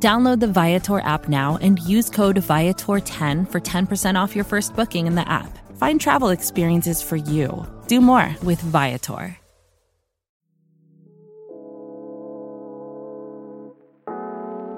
Download the Viator app now and use code Viator10 for 10% off your first booking in the app. Find travel experiences for you. Do more with Viator.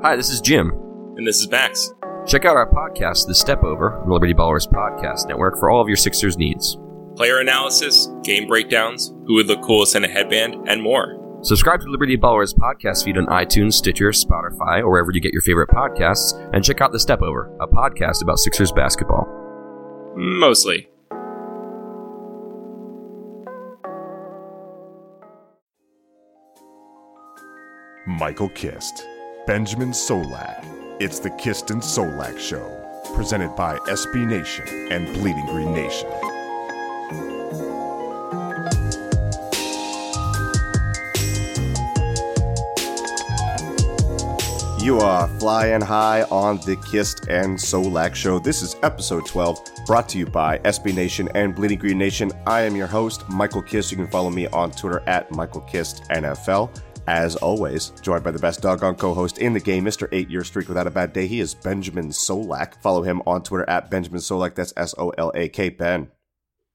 Hi, this is Jim. And this is Max. Check out our podcast, The Step Over, the Liberty Ballers Podcast Network, for all of your Sixers needs. Player analysis, game breakdowns, who would look coolest in a headband, and more. Subscribe to Liberty Ballers podcast feed on iTunes, Stitcher, Spotify, or wherever you get your favorite podcasts, and check out The Step Over, a podcast about Sixers basketball. Mostly. Michael Kist, Benjamin Solak. It's the Kist and Solak Show, presented by SB Nation and Bleeding Green Nation. You are flying high on the Kist and Solak Show. This is episode 12, brought to you by SB Nation and Bleeding Green Nation. I am your host, Michael Kist. You can follow me on Twitter at Michael Kist NFL. As always, joined by the best doggone co-host in the game, Mr. Eight Year Streak Without a Bad Day. He is Benjamin Solak. Follow him on Twitter at Benjamin Solak. That's S-O-L-A-K. Ben,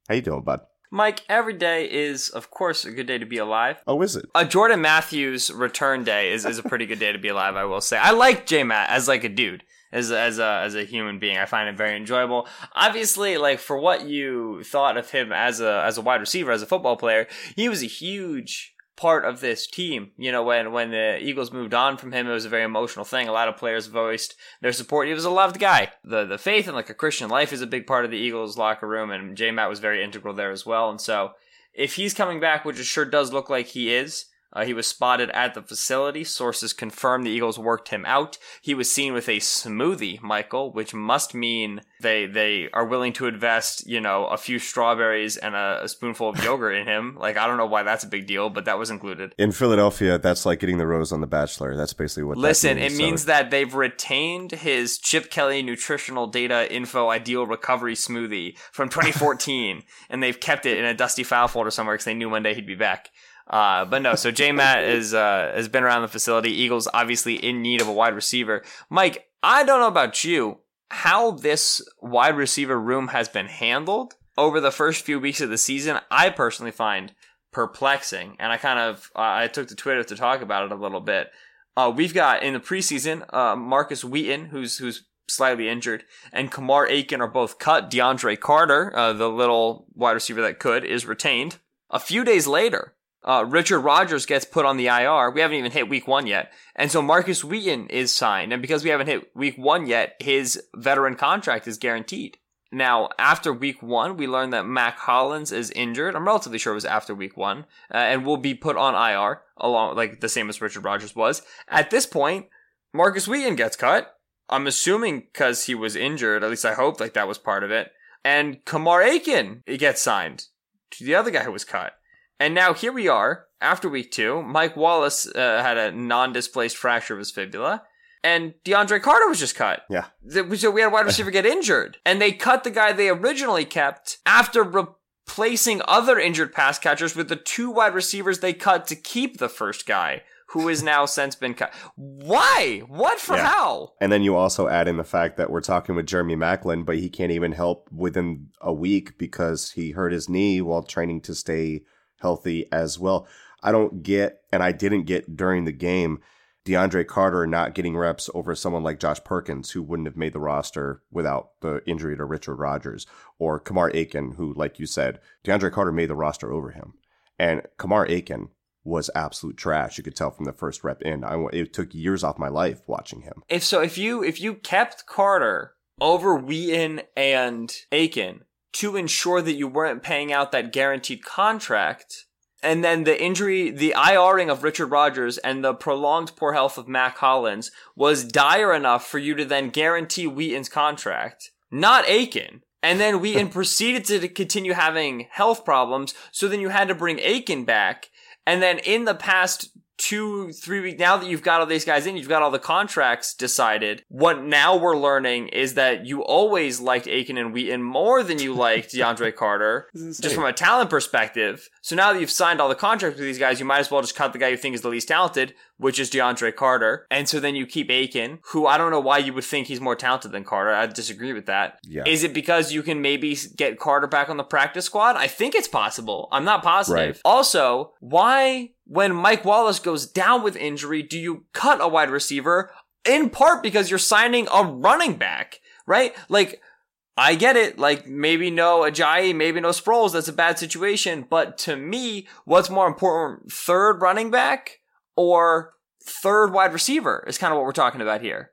how you doing, bud? Mike, every day is, of course, a good day to be alive. Oh, is it? A Jordan Matthews return day is, is a pretty good day to be alive, I will say. I like J Matt as like a dude. As, as a as a human being, I find it very enjoyable. Obviously, like for what you thought of him as a as a wide receiver, as a football player, he was a huge part of this team. You know, when when the Eagles moved on from him, it was a very emotional thing. A lot of players voiced their support. He was a loved guy. The the faith and like a Christian life is a big part of the Eagles locker room, and J Matt was very integral there as well. And so, if he's coming back, which it sure does look like he is. Uh, he was spotted at the facility. Sources confirm the Eagles worked him out. He was seen with a smoothie, Michael, which must mean they they are willing to invest, you know, a few strawberries and a, a spoonful of yogurt in him. Like I don't know why that's a big deal, but that was included. In Philadelphia, that's like getting the rose on the Bachelor. That's basically what. Listen, means, it so- means that they've retained his Chip Kelly nutritional data info ideal recovery smoothie from 2014, and they've kept it in a dusty file folder somewhere because they knew one day he'd be back. Uh, but no, so J Matt is uh, has been around the facility. Eagles obviously in need of a wide receiver. Mike, I don't know about you, how this wide receiver room has been handled over the first few weeks of the season. I personally find perplexing, and I kind of uh, I took to Twitter to talk about it a little bit. Uh, we've got in the preseason uh, Markus Wheaton, who's who's slightly injured, and Kamar Aiken are both cut. DeAndre Carter, uh, the little wide receiver that could, is retained. A few days later, uh, Richard Rogers gets put on the IR. We haven't even hit week one yet. And so Markus Wheaton is signed. And because we haven't hit week one yet, his veteran contract is guaranteed. Now, after week one, we learned that Mack Hollins is injured. I'm relatively sure it was after week one, uh, and will be put on IR, along like the same as Richard Rogers was. At this point, Markus Wheaton gets cut. I'm assuming because he was injured. At least I hope like that was part of it. And Kamar Aiken gets signed to the other guy who was cut. And now here we are after week two. Mike Wallace uh, had a non-displaced fracture of his fibula, and DeAndre Carter was just cut. Yeah. So we had a wide receiver get injured, and they cut the guy they originally kept after replacing other injured pass catchers with the two wide receivers they cut to keep the first guy, who is now since been cut. Why? What for? Yeah. How? And then you also add in the fact that we're talking with Jeremy Maclin, but he can't even help within a week because he hurt his knee while training to stay healthy as well. I don't get, and I didn't get during the game, DeAndre Carter not getting reps over someone like Josh Perkins, who wouldn't have made the roster without the injury to Richard Rogers, or Kamar Aiken, who, like you said, DeAndre Carter made the roster over him. And Kamar Aiken was absolute trash. You could tell from the first rep in. I, it took years off my life watching him. If so, if you if you kept Carter over Wheaton and Aiken to ensure that you weren't paying out that guaranteed contract, and then the injury, the IRing of Richard Rogers and the prolonged poor health of Mack Hollins was dire enough for you to then guarantee Wheaton's contract. not Aiken. And then and proceeded to continue having health problems. So then you had to bring Aiken back. And then in the past two, three weeks, now that you've got all these guys in, you've got all the contracts decided. What now we're learning is that you always liked Aiken and Wheaton more than you liked DeAndre Carter, just from a talent perspective. So now that you've signed all the contracts with these guys, you might as well just cut the guy you think is the least talented, which is DeAndre Carter. And so then you keep Aiken, who I don't know why you would think he's more talented than Carter. I disagree with that. Yeah. Is it because you can maybe get Carter back on the practice squad? I think it's possible. I'm not positive. Right. Also, why, when Mike Wallace goes down with injury, do you cut a wide receiver? In part because you're signing a running back, right? Like, I get it. Like maybe no Ajayi, maybe no Sproles. That's a bad situation. But to me, what's more important, third running back or third wide receiver is kind of what we're talking about here.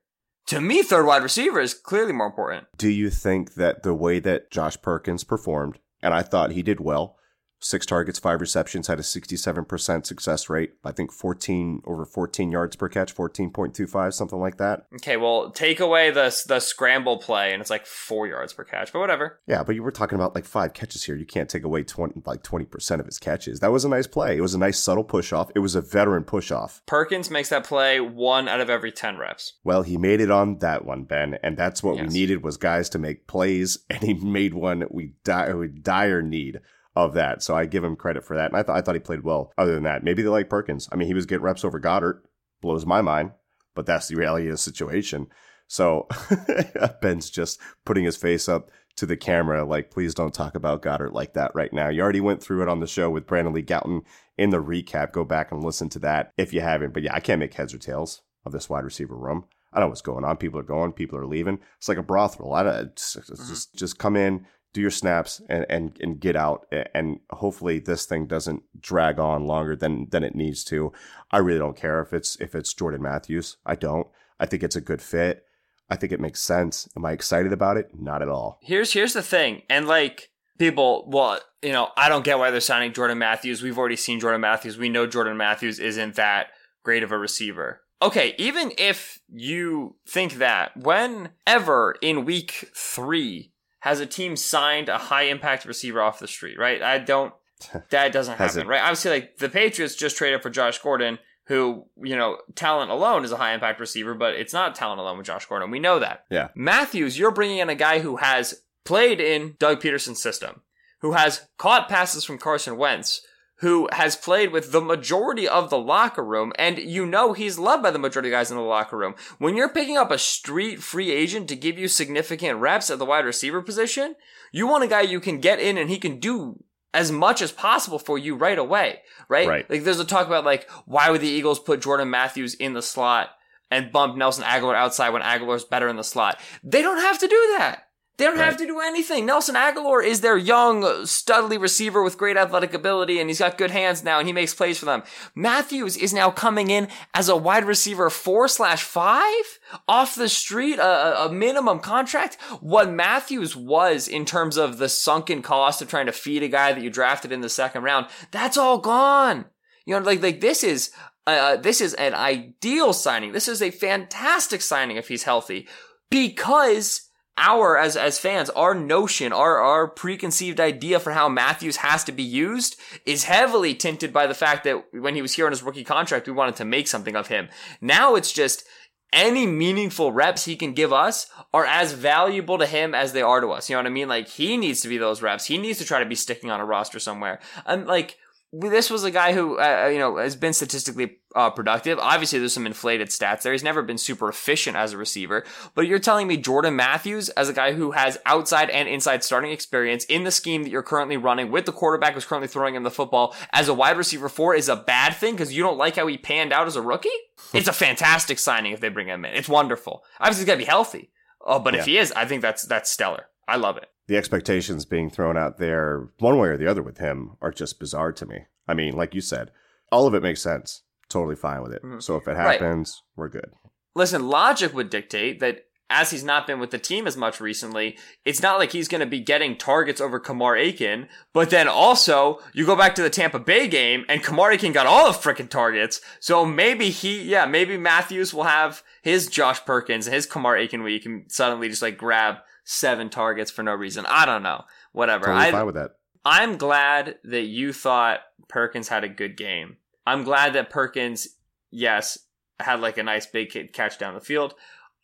To me, third wide receiver is clearly more important. Do you think that the way that Josh Perkins performed, and I thought he did well, six targets, five receptions, had a 67% success rate. I think 14 over 14 yards per catch, 14.25, something like that. Okay, well, take away the the scramble play, and it's like four yards per catch, but whatever. Yeah, but you were talking about like five catches here. You can't take away 20, like 20% of his catches. That was a nice play. It was a nice subtle push off. It was a veteran push off. Perkins makes that play one out of every ten reps. Well, he made it on that one, Ben, and that's what Yes. we needed was guys to make plays, and he made one we di- we dire need of that. So I give him credit for that, and I thought I thought he played well. Other than that, maybe they like Perkins. I mean, he was getting reps over Goedert, blows my mind, but that's the reality of the situation. So Ben's just putting his face up to the camera, like, please don't talk about Goedert like that right now. You already went through it on the show with Brandon Lee Gowton in the recap. Go back and listen to that if you haven't. But yeah, I can't make heads or tails of this wide receiver room. I don't know what's going on. People are going, people are leaving. It's like a brothel. I don't, it's mm-hmm. just just come in, do your snaps, and and and get out. And hopefully this thing doesn't drag on longer than than it needs to. I really don't care if it's if it's Jordan Matthews. I don't. I think it's a good fit. I think it makes sense. Am I excited about it? Not at all. Here's here's the thing, and like people, well, you know, I don't get why they're signing Jordan Matthews. We've already seen Jordan Matthews. We know Jordan Matthews isn't that great of a receiver. Okay, even if you think that, whenever in week three has a team signed a high impact receiver off the street, right? I don't. That doesn't happen, it? right? Obviously, like the Patriots just traded for Josh Gordon, who you know talent alone is a high impact receiver, but it's not talent alone with Josh Gordon. We know that. Yeah. Matthews, you're bringing in a guy who has played in Doug Pederson's system, who has caught passes from Carson Wentz, who has played with the majority of the locker room, and you know he's loved by the majority of guys in the locker room. When you're picking up a street free agent to give you significant reps at the wide receiver position, you want a guy you can get in and he can do as much as possible for you right away, right? Right. Like there's a talk about like why would the Eagles put Jordan Matthews in the slot and bump Nelson Agholor outside when Agholor's better in the slot? They don't have to do that. They don't have to do anything. Nelson Agholor is their young, studly receiver with great athletic ability, and he's got good hands now, and he makes plays for them. Matthews is now coming in as a wide receiver four slash five off the street, a, a- a minimum contract. What Matthews was in terms of the sunken cost of trying to feed a guy that you drafted in the second round, that's all gone. You know, like like this is uh, this is an ideal signing. This is a fantastic signing if he's healthy, because our as as fans, our notion, our our preconceived idea for how Matthews has to be used is heavily tinted by the fact that when he was here on his rookie contract, we wanted to make something of him. Now it's just any meaningful reps he can give us are as valuable to him as they are to us. You know what I mean? Like he needs to be those reps. He needs to try to be sticking on a roster somewhere. And like this was a guy who uh, you know has been statistically uh, productive. Obviously, there's some inflated stats there. He's never been super efficient as a receiver. But you're telling me Jordan Matthews, as a guy who has outside and inside starting experience in the scheme that you're currently running with the quarterback who's currently throwing him the football as a wide receiver four is a bad thing because you don't like how he panned out as a rookie? it's a fantastic signing if they bring him in. It's wonderful. Obviously, he's got to be healthy. Oh, but if he is, I think that's that's stellar. I love it. the expectations being thrown out there, one way or the other, with him are just bizarre to me. I mean, like you said, all of it makes sense. Totally fine with it. Mhm. So if it Right. happens, we're good. listen, logic would dictate that as he's not been with the team as much recently, it's not like he's going to be getting targets over Kamar Aiken. But then also, you go back to the Tampa Bay game and Kamar Aiken got all the freaking targets. So maybe he, yeah, maybe Matthews will have his Josh Perkins and his Kamar Aiken where you can suddenly just like grab seven targets for no reason. I don't know. Whatever. Totally I, fine with that. I'm glad that you thought Perkins had a good game. I'm glad that Perkins, yes, had like a nice big catch down the field.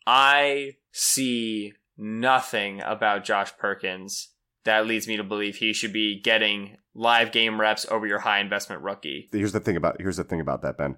I see nothing about Josh Perkins that leads me to believe he should be getting live game reps over your high investment rookie. Here's the thing about here's the thing about that, Ben.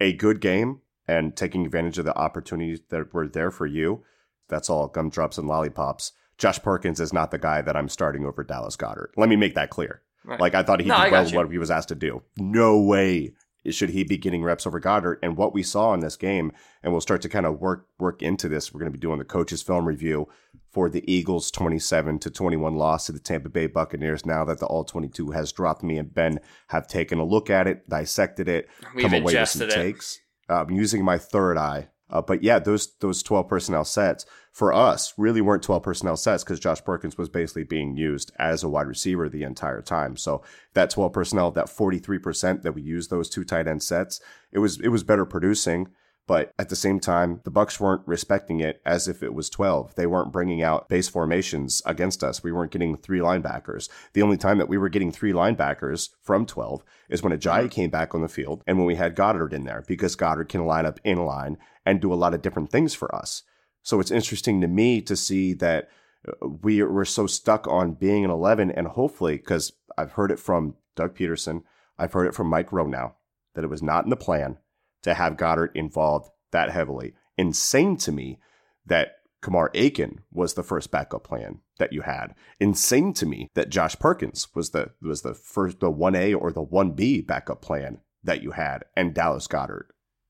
A good game and taking advantage of the opportunities that were there for you. That's all gumdrops and lollipops. Josh Perkins is not the guy that I'm starting over Dallas Goedert. Let me make that clear. Right. Like I thought he No, did well what he was asked to do. No way should he be getting reps over Goedert. And what we saw in this game, and we'll start to kind of work work into this. We're going to be doing the coaches film review for the Eagles 27 to 21 loss to the Tampa Bay Buccaneers. Now that the All 22 has dropped, me and Ben have taken a look at it, dissected it, We've come away with some it. takes. I'm using my third eye. Uh, but yeah, those those 12 personnel sets for us really weren't 12 personnel sets because Josh Perkins was basically being used as a wide receiver the entire time. So that 12 personnel, that 43% that we used those two tight end sets, it was it was better producing. But at the same time, the Bucks weren't respecting it as if it was 12. They weren't bringing out base formations against us. We weren't getting three linebackers. The only time that we were getting three linebackers from 12 is when Ajayi came back on the field and when we had Goedert in there because Goedert can line up in line and do a lot of different things for us. So it's interesting to me to see that uh, we we're so stuck on being an 11 and hopefully because I've heard it from Doug Pederson, I've heard it from Mike Groh now that it was not in the plan to have Goedert involved that heavily. Insane to me that Kamar Aiken was the first backup plan that you had. Insane to me that Josh Perkins was the was the first the 1A or the 1B backup plan that you had and Dallas Goedert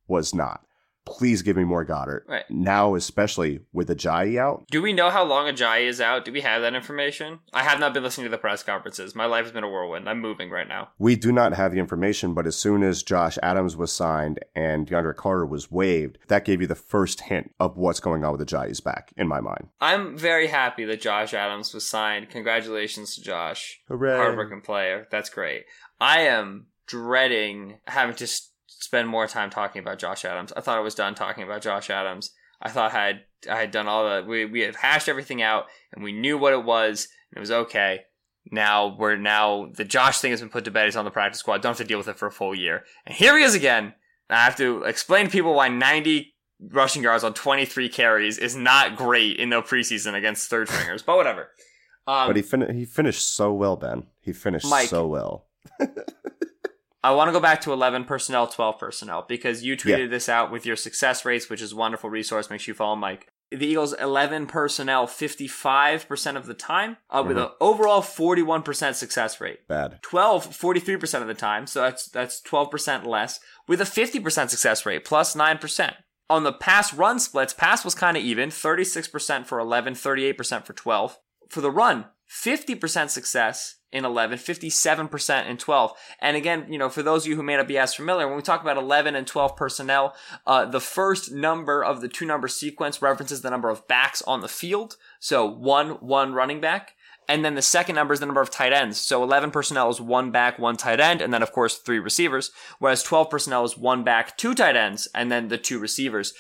was not. Please give me more Goedert. Right. Now, especially with Ajayi out, Do we know how long Ajayi is out? Do we have that information? I have not been listening to the press conferences. My life has been a whirlwind. I'm moving right now. We do not have the information, but as soon as Josh Adams was signed and DeAndre Carter was waived, that gave you the first hint of what's going on with the Ajayi's back, in my mind. I'm very happy that Josh Adams was signed. Congratulations to Josh. Hooray. Hardworking player. That's great. I am dreading having to s- spend more time talking about Josh Adams. I thought I was done talking about Josh Adams. I thought I had I had done all the we we had hashed everything out and we knew what it was and it was okay. Now we're now the Josh thing has been put to bed. He's on the practice squad. Don't have to deal with it for a full year. And here he is again. I have to explain to people why 90 rushing yards on 23 carries is not great in the preseason against third stringers. But whatever. Um, But he, fin- he finished so well, Ben. He finished Mike. so well. I want to go back to 11 personnel, 12 personnel, because you tweeted Yeah. this out with your success rates, which is a wonderful resource. Make sure you follow Mike. The Eagles 11 personnel 55% of the time, uh, with Mm-hmm. an overall 41% success rate. Bad. 12 43% of the time, so that's that's 12% less, with a 50% success rate, plus 9%. On the pass run splits, pass was kind of even 36% for 11, 38% for 12. For the run, 50% success in 11, 57% in 12. And again, you know, for those of you who may not be as familiar, when we talk about 11 and 12 personnel, uh, the first number of the two number sequence references the number of backs on the field. So one, one running back. And then the second number is the number of tight ends. So 11 personnel is one back, one tight end, and then of course three receivers. Whereas 12 personnel is one back, two tight ends, and then the two receivers.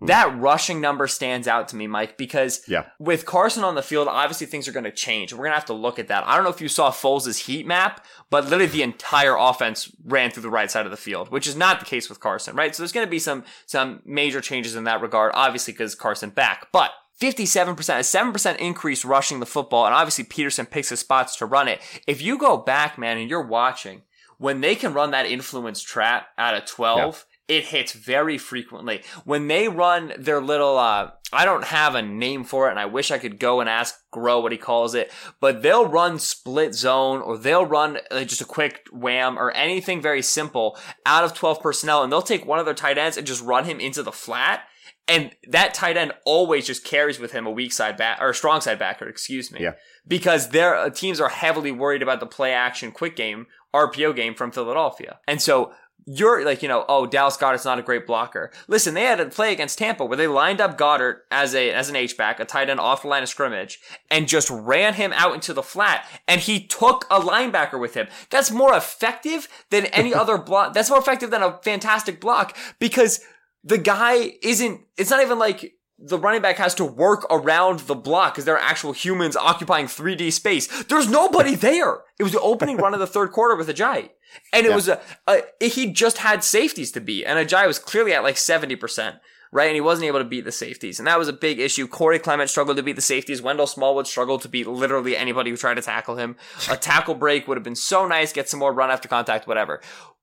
Hmm. That rushing number stands out to me, Mike, because Yeah. with Carson on the field, obviously things are going to change. We're going to have to look at that. I don't know if you saw Foles' heat map, but literally the entire offense ran through the right side of the field, which is not the case with Carson, right? So there's going to be some some major changes in that regard, obviously because Carson back, but 57%, a 7% increase rushing the football, and obviously Pederson picks his spots to run it. If you go back, man, and you're watching, when they can run that influence trap out of 12, it hits very frequently. When they run their little, uh, I don't have a name for it, and I wish I could go and ask Groh what he calls it, but they'll run split zone or they'll run uh, just a quick wham or anything very simple out of 12 personnel, and they'll take one of their tight ends and just run him into the flat. And that tight end always just carries with him a weak side back or a strong side backer, excuse me. Yeah. Because their uh, teams are heavily worried about the play action quick game, RPO game from Philadelphia. And so you're like, you know, oh, Dallas Goedert's not a great blocker. Listen, they had a play against Tampa where they lined up Goedert as a as an H back, a tight end off the line of scrimmage, and just ran him out into the flat, and he took a linebacker with him. That's more effective than any other block. That's more effective than a fantastic block because the guy isn't. It's not even like the running back has to work around the block because there are actual humans occupying 3D space. There's nobody there. It was the opening run of the third quarter with Ajayi. And it Yeah. was a, a, he just had safeties to beat. And Ajayi was clearly at like 70%, right? And he wasn't able to beat the safeties. And that was a big issue. Corey Clement struggled to beat the safeties. Wendell Smallwood struggled to beat literally anybody who tried to tackle him. A tackle break would have been so nice, get some more run after contact, whatever.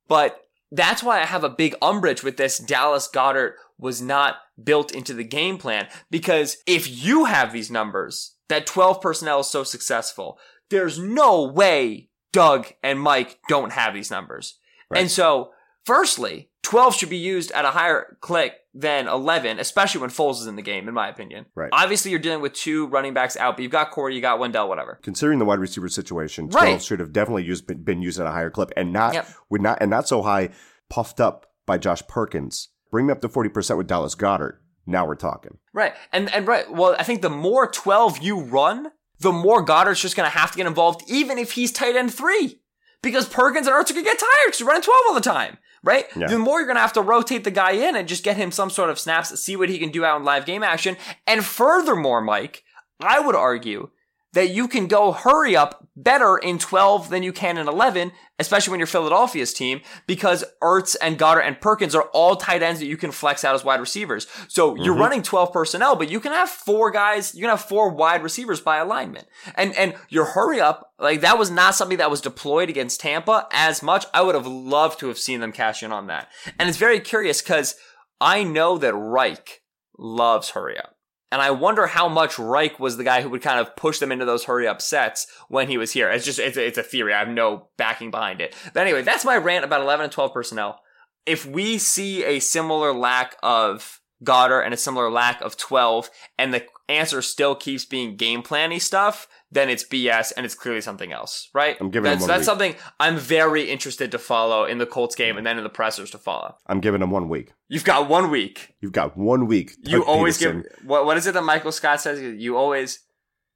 But that's why I have a big umbrage with this. Dallas Goedert was not built into the game plan because if you have these numbers, that 12 personnel is so successful, there's no way Doug and Mike don't have these numbers. Right. And so, firstly, 12 should be used at a higher click than 11, especially when Foles is in the game, in my opinion. Right. Obviously, you're dealing with two running backs out, but you've got Corey, you got Wendell, whatever. Considering the wide receiver situation, 12 Right. should have definitely used been, been used at a higher clip and not Yep. would not and not so high puffed up by Josh Perkins. Bring me up to 40% with Dallas Goedert. Now we're talking. Right. And and right. Well, I think the more 12 you run, the more Goedert's just going to have to get involved, even if he's tight end three. Because Perkins and Ertz to get tired because you're running 12 all the time. Right? Yeah. The more you're going to have to rotate the guy in and just get him some sort of snaps, see what he can do out in live game action. And furthermore, Mike, I would argue that you can go hurry up better in 12 than you can in 11, especially when you're Philadelphia's team, because Ertz and Goedert and Perkins are all tight ends that you can flex out as wide receivers. So you're mm-hmm. running 12 personnel, but you can have four guys, you can have four wide receivers by alignment. And, and your hurry up, like that was not something that was deployed against Tampa as much. I would have loved to have seen them cash in on that. And it's very curious because I know that Reich loves hurry up. And I wonder how much Reich was the guy who would kind of push them into those hurry up sets when he was here. It's just, it's a, it's a theory. I have no backing behind it. But anyway, that's my rant about 11 and 12 personnel. If we see a similar lack of Goedert and a similar lack of 12 and the answer still keeps being game planny stuff, then it's BS and it's clearly something else, right? I'm giving that's, that's week. something I'm very interested to follow in the Colts game and then in the pressers to follow. I'm giving him one week. You've got one week. You've got one week. You always Pederson. give what what is it that Michael Scott says? You always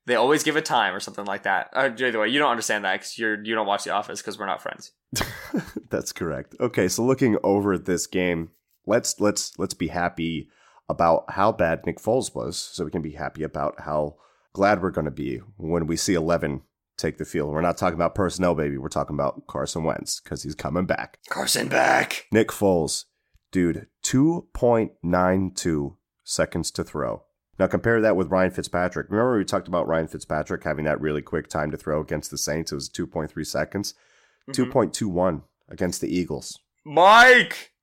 they always give a time or something like that. Uh, either way, you don't understand that because you're you don't watch The Office because we're not friends. That's correct. Okay, so looking over at this game, let's let's let's be happy about how bad Nick Foles was, so we can be happy about how glad we're going to be when we see Eleven take the field. We're not talking about personnel, baby. We're talking about Carson Wentz because he's coming back. Carson back. Nick Foles, dude, two point nine two seconds to throw. Now compare that with Ryan Fitzpatrick. Remember we talked about Ryan Fitzpatrick having that really quick time to throw against the Saints? It was two point three seconds. Mhm. 2.21 against the Eagles. Mike,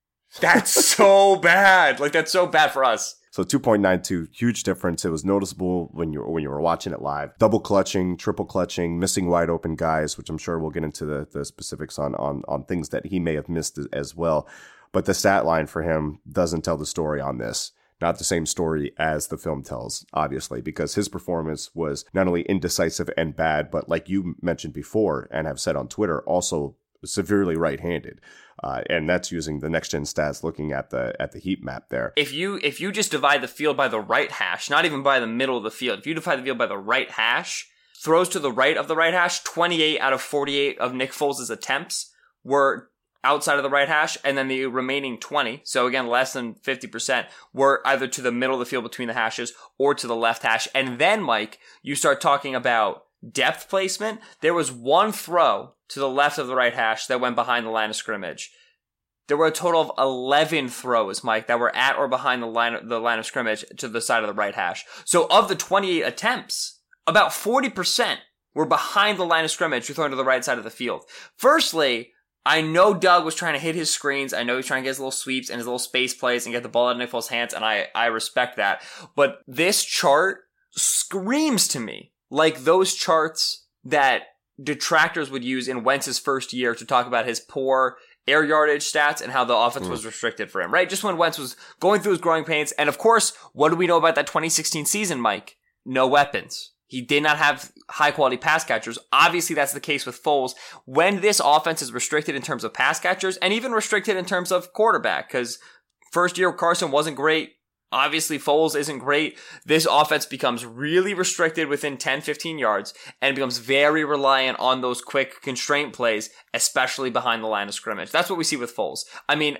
that's so bad. Like that's so bad for us. So 2.92, huge difference. It was noticeable when you when you were watching it live. Double clutching, triple clutching, missing wide open guys, which I'm sure we'll get into the, the specifics on, on on things that he may have missed as well. But the stat line for him doesn't tell the story on this. Not the same story as the film tells, obviously, because his performance was not only indecisive and bad, but like you mentioned before and have said on Twitter, also severely right-handed. Uh, and that's using the next gen stats looking at the at the heat map there. If you if you just divide the field by the right hash, not even by the middle of the field, if you divide the field by the right hash, throws to the right of the right hash, 28 out of 48 of Nick Foles' attempts were outside of the right hash, and then the remaining 20, so again, less than 50%, were either to the middle of the field between the hashes or to the left hash. And then, Mike, you start talking about depth placement. There was one throw to the left of the right hash that went behind the line of scrimmage. There were a total of 11 throws, Mike, that were at or behind the line, the line of scrimmage to the side of the right hash. So of the 28 attempts, about 40% were behind the line of scrimmage, thrown to the right side of the field. Firstly, I know Doug was trying to hit his screens. I know he's trying to get his little sweeps and his little space plays and get the ball out of Nick Foles' hands, and I, I respect that. But this chart screams to me like those charts that detractors would use in Wentz's first year to talk about his poor air yardage stats and how the offense was mm. restricted for him, right? Just when Wentz was going through his growing pains. And of course, what do we know about that 2016 season, Mike? No weapons. He did not have high quality pass catchers. Obviously, that's the case with Foles. When this offense is restricted in terms of pass catchers and even restricted in terms of quarterback, because first year Carson wasn't great. Obviously, Foles isn't great. This offense becomes really restricted within 10, 15 yards and becomes very reliant on those quick constraint plays, especially behind the line of scrimmage. That's what we see with Foles. I mean,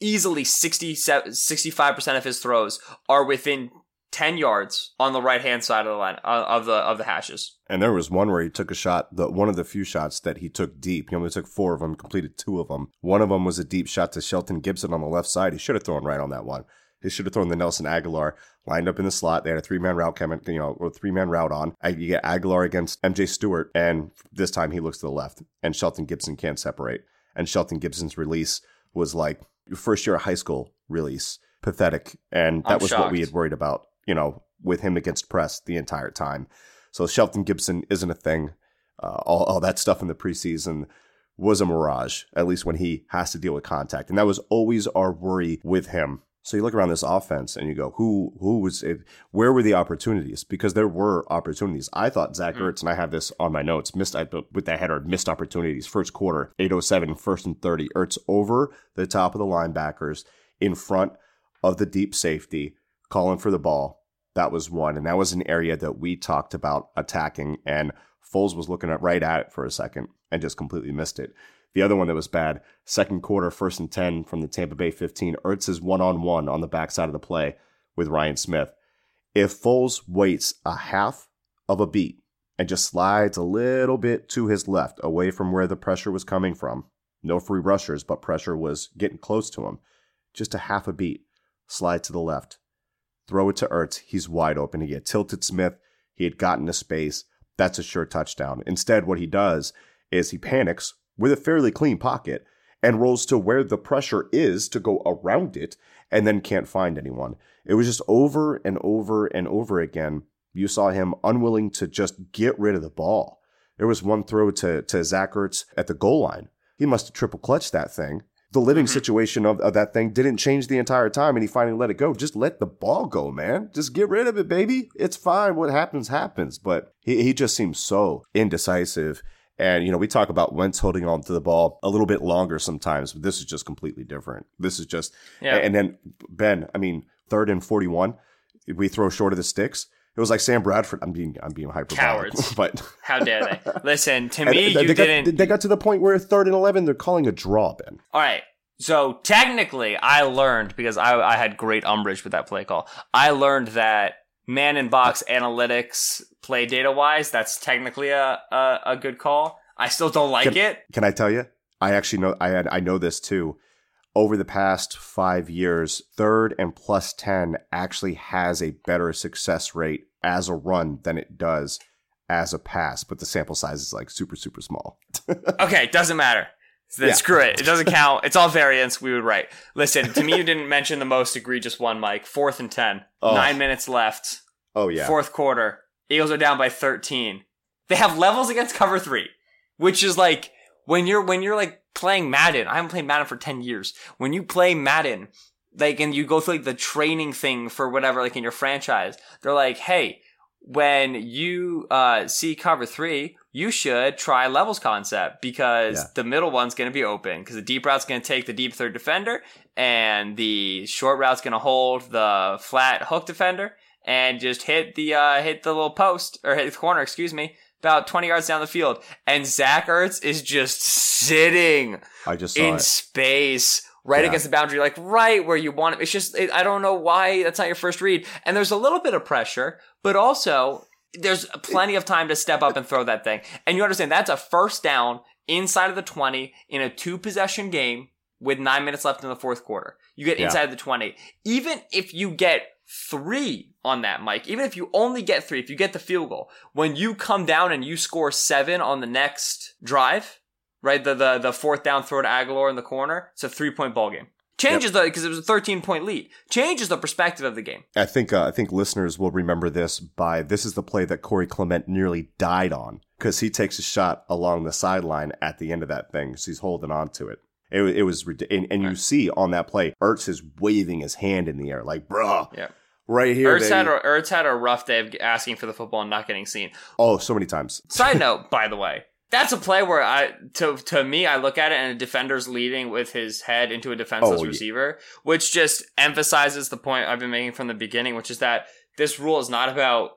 easily 60, 65% of his throws are within ten yards on the right hand side of the line uh, of the of the hashes. And there was one where he took a shot, the one of the few shots that he took deep. He only took four of them, completed two of them. One of them was a deep shot to Shelton Gibson on the left side. He should have thrown right on that one. He should have thrown the Nelson Agholor lined up in the slot. They had a three man route coming, you know, or three man route on. You get Agholor against MJ Stewart, and this time he looks to the left, and Shelton Gibson can't separate. And Shelton Gibson's release was like first year of high school release, pathetic, and that I'm was shocked. what we had worried about, you know, with him against press the entire time. So Shelton Gibson isn't a thing. Uh, all, all that stuff in the preseason was a mirage, at least when he has to deal with contact. And that was always our worry with him. So you look around this offense and you go, who who was it? Where were the opportunities? Because there were opportunities. I thought Zach mm-hmm. Ertz, and I have this on my notes, missed I- with that header, missed opportunities. First quarter, 807, first and 30. Ertz over the top of the linebackers in front of the deep safety, calling for the ball. That was one. And that was an area that we talked about attacking. And Foles was looking at right at it for a second and just completely missed it. The other one that was bad, second quarter, first and 10 from the Tampa Bay 15. Ertz is one on one on the backside of the play with Ryan Smith. If Foles waits a half of a beat and just slides a little bit to his left, away from where the pressure was coming from, no free rushers, but pressure was getting close to him, just a half a beat, slide to the left, throw it to Ertz. He's wide open. He had tilted Smith. He had gotten to space. That's a sure touchdown. Instead, what he does is he panics with a fairly clean pocket and rolls to where the pressure is to go around it and then can't find anyone. It was just over and over and over again. You saw him unwilling to just get rid of the ball. There was one throw to, to Zach Ertz at the goal line. He must have triple clutched that thing. The living mm-hmm. situation of, of that thing didn't change the entire time and he finally let it go. Just let the ball go, man. Just get rid of it, baby. It's fine. What happens, happens. But he, he just seems so indecisive. And, you know, we talk about Wentz holding on to the ball a little bit longer sometimes, but this is just completely different. This is just, Yeah. and then Ben, I mean, third and 41, we throw short of the sticks. It was like Sam Bradford. I'm being, I'm being hyperbolic, Cowards. but How dare they? Listen, to me, they, you they didn't. they got to the point where third and 11, they're calling a draw, Ben. All right. So technically, I learned because I, I had great umbrage with that play call. I learned that man in box analytics play data wise, that's technically a, a, a good call. I still don't like Can- it. Can I tell you? I actually know I had I know this too. Over the past five years, third and plus ten actually has a better success rate as a run than it does as a pass, but the sample size is like super super small. Okay, doesn't matter. Then Yeah. Screw it. It doesn't count. It's all variance. We would write. Listen, to me, you didn't mention the most egregious one, Mike. Fourth and 10. Oh. Nine minutes left. Oh yeah, Fourth quarter. Eagles are down by 13. They have levels against cover three, which is like when you're when you're like playing Madden. I haven't played Madden for 10 years. When you play Madden, like and you go through like the training thing for whatever like in your franchise, they're like, hey, when you uh, see cover three, you should try levels concept because Yeah. the middle one's going to be open because the deep route's going to take the deep third defender and the short route's going to hold the flat hook defender and just hit the uh, hit the little post or hit the corner, excuse me, about 20 yards down the field. And Zach Ertz is just sitting I just in it. space right Yeah. against the boundary, like right where you want it. It's just, it, I don't know why that's not your first read. And there's a little bit of pressure, but also there's plenty of time to step up and throw that thing. And you understand that's a first down inside of the 20 in a two possession game with nine minutes left in the fourth quarter. You get Yeah. inside the 20. Even if you get three on that, Mike, even if you only get three, if you get the field goal, when you come down and you score seven on the next drive, right? The the, the fourth down throw to Agholor in the corner, it's a three point ball game. Changes the because it was a 13 point lead. Changes the perspective of the game. I think uh, I think listeners will remember this by this is the play that Corey Clement nearly died on because he takes a shot along the sideline at the end of that thing. So he's holding on to it. It, it was and, and you see on that play, Ertz is waving his hand in the air like, "Bruh, Yeah. right here." Ertz had, a, Ertz had a rough day of asking for the football and not getting seen. oh, so many times. Side note, by the way, that's a play where I to to me I look at it and a defender's leading with his head into a defenseless Oh, yeah. receiver, which just emphasizes the point I've been making from the beginning, which is that this rule is not about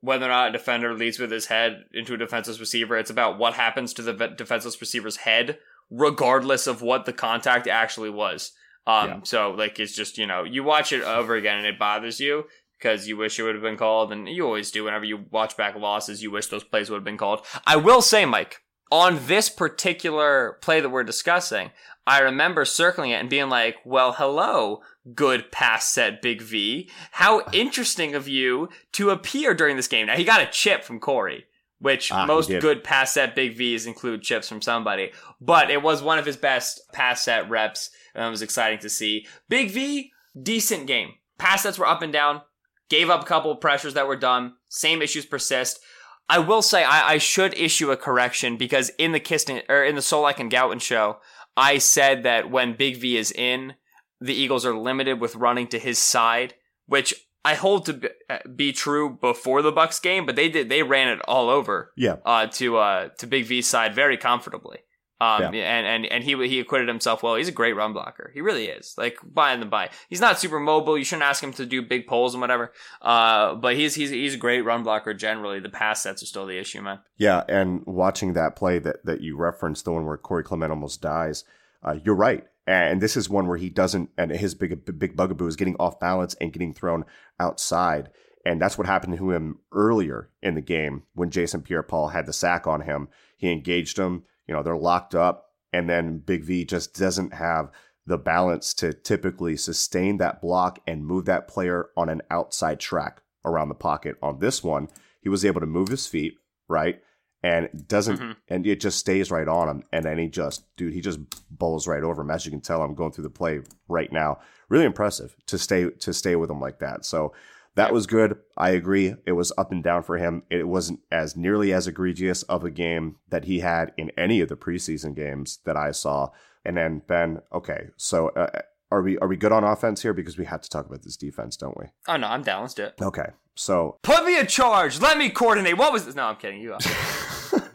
whether or not a defender leads with his head into a defenseless receiver. It's about what happens to the defenseless receiver's head, regardless of what the contact actually was. Um, Yeah. so like it's just you know you watch it over again and it bothers you. Because you wish it would have been called, and you always do whenever you watch back losses. You wish those plays would have been called. I will say, Mike, on this particular play that we're discussing, I remember circling it and being like, "Well, hello, good pass set, Big V. How interesting of you to appear during this game." Now he got a chip from Corey. Which Ah, most good pass set big V's include chips from somebody, but it was one of his best pass set reps. And it was exciting to see. Big V, decent game. Pass sets were up and down. Gave up a couple of pressures that were done. Same issues persist. I will say I, I should issue a correction because in the Kiston or in the Solak and Gowton show, I said that when Big V is in, the Eagles are limited with running to his side, which I hold to be, uh, be true before the Bucks game, but they did they ran it all over Yeah. uh, to uh, to Big V's side very comfortably. Um, Yeah. and, and, and he, he acquitted himself well. He's a great run blocker. He really is. Like, by and by. He's not super mobile. You shouldn't ask him to do big pulls and whatever. Uh, but he's, he's, he's a great run blocker generally. The pass sets are still the issue, man. Yeah, and watching that play that, that you referenced, the one where Corey Clement almost dies, uh, you're right. And this is one where he doesn't, and his big big bugaboo is getting off balance and getting thrown outside. And that's what happened to him earlier in the game when Jason Pierre-Paul had the sack on him. He engaged him. You know, they're locked up, and then Big V just doesn't have the balance to typically sustain that block and move that player on an outside track around the pocket. On this one, he was able to move his feet, right? And doesn't, Mhm. and it just stays right on him. And then he just, dude, he just bowls right over him. As you can tell, I'm going through the play right now. Really impressive to stay, to stay with him like that. So that was good. I agree. It was up and down for him. It wasn't as nearly as egregious of a game that he had in any of the preseason games that I saw. And then Ben, okay, so uh, are we are we good on offense here? Because we have to talk about this defense, don't we? Oh, no, I'm down. Let's do it. Okay, so Put me in charge. Let me coordinate. What was this? No, I'm kidding. You.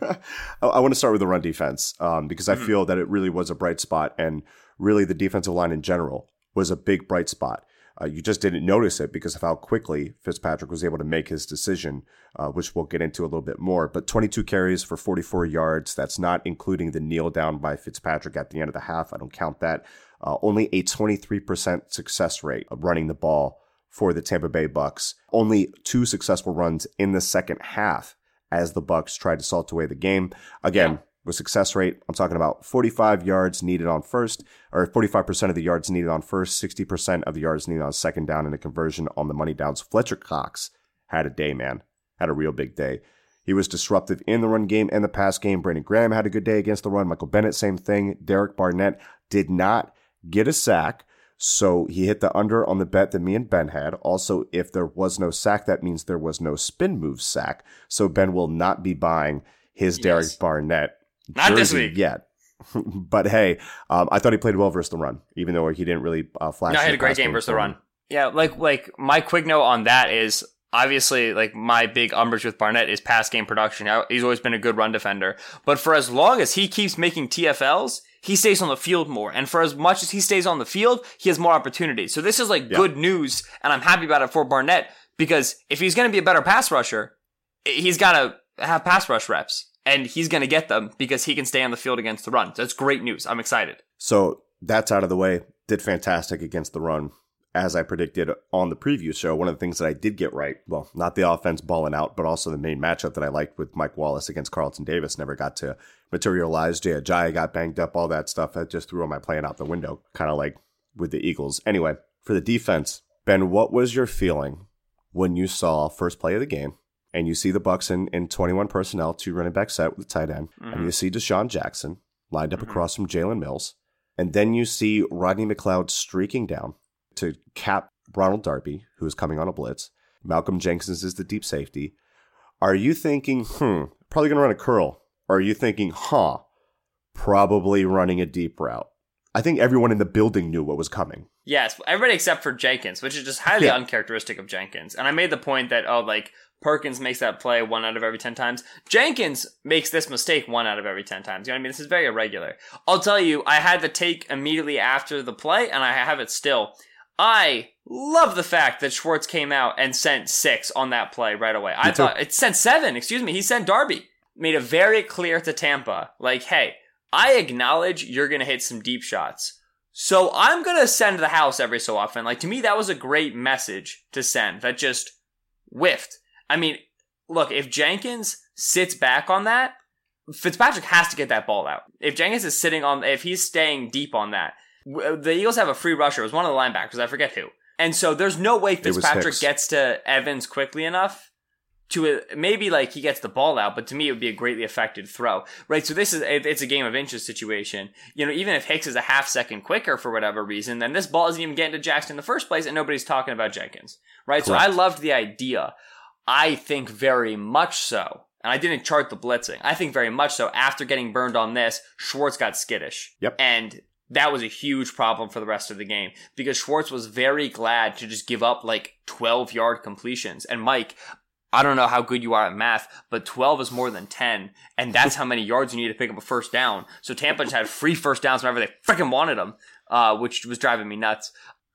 I, I want to start with the run defense um, because I feel that it really was a bright spot, and really the defensive line in general was a big bright spot. Uh, you just didn't notice it because of how quickly Fitzpatrick was able to make his decision, uh, which we'll get into a little bit more. But 22 carries for 44 yards. That's not including the kneel down by Fitzpatrick at the end of the half. I don't count that. Uh, only a 23% success rate of running the ball for the Tampa Bay Bucks. Only two successful runs in the second half as the Bucks tried to salt away the game. Again, Yeah. With success rate, I'm talking about 45 yards needed on first, or 45% of the yards needed on first, 60% of the yards needed on second down, and a conversion on the money downs. Fletcher Cox had a day, man. Had a real big day. He was disruptive in the run game and the pass game. Brandon Graham had a good day against the run. Michael Bennett, same thing. Derek Barnett did not get a sack. So he hit the under on the bet that me and Ben had. Also, if there was no sack, that means there was no spin move sack. So Ben will not be buying his Derek Barnett Not this week. yet. but hey, um, I thought he played well versus the run, even though he didn't really uh, flash. No, I had a great game versus the run. Yeah, like like my quick note on that is obviously like my big umbrage with Barnett is pass game production. He's always been a good run defender, but for as long as he keeps making TFLs, he stays on the field more. And for as much as he stays on the field, he has more opportunities. So this is like Yeah. good news, and I'm happy about it for Barnett because if he's going to be a better pass rusher, he's got to have pass rush reps. And he's going to get them because he can stay on the field against the run. That's great news. I'm excited. So that's out of the way. Did fantastic against the run. As I predicted on the preview show, one of the things that I did get right, well, not the offense balling out, but also the main matchup that I liked with Mike Wallace against Carlton Davis never got to materialize. Jay Ajayi got banged up, all that stuff. I just threw my plan out the window, kind of like with the Eagles. Anyway, for the defense, Ben, what was your feeling when you saw first play of the game and you see the Bucks in, in 21 personnel, two running back set with the tight end, and you see DeSean Jackson lined up Mhm. across from Jalen Mills, and then you see Rodney McLeod streaking down to cap Ronald Darby, who is coming on a blitz. Malcolm Jenkins is the deep safety. Are you thinking, hmm, probably going to run a curl? Or are you thinking, huh, probably running a deep route? I think everyone in the building knew what was coming. Yes, everybody except for Jenkins, which is just highly Yeah. uncharacteristic of Jenkins. And I made the point that oh, like Perkins makes that play one out of every ten times. Jenkins makes this mistake one out of every ten times. You know what I mean? This is very irregular. I'll tell you, I had the take immediately after the play, and I have it still. I love the fact that Schwartz came out and sent six on that play right away. I thought it sent seven. Excuse me, he sent Darby. Made it very clear to Tampa, like, hey, I acknowledge you're gonna hit some deep shots. So I'm gonna send the house every so often. Like to me, that was a great message to send. That just whiffed. I mean, look, if Jenkins sits back on that, Fitzpatrick has to get that ball out. If Jenkins is sitting on, if he's staying deep on that, the Eagles have a free rusher. It was one of the linebackers. I forget who. And so there's no way Fitzpatrick gets to Evans quickly enough to uh, maybe like he gets the ball out, but to me it would be a greatly affected throw, right? So this is it's a game of inches situation. You know, even if Hicks is a half second quicker for whatever reason, then this ball isn't even getting to Jackson in the first place, and nobody's talking about Jenkins, right? Correct. So I loved the idea. I think very much so, and I didn't chart the blitzing. I think very much so. After getting burned on this, Schwartz got skittish. Yep. And that was a huge problem for the rest of the game because Schwartz was very glad to just give up like 12 yard completions. And Mike, I don't know how good you are at math, but 12 is more than 10. And that's how many yards you need to pick up a first down. So Tampa just had free first downs whenever they freaking wanted them, uh, which was driving me nuts.